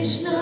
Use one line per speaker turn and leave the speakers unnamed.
Krishna.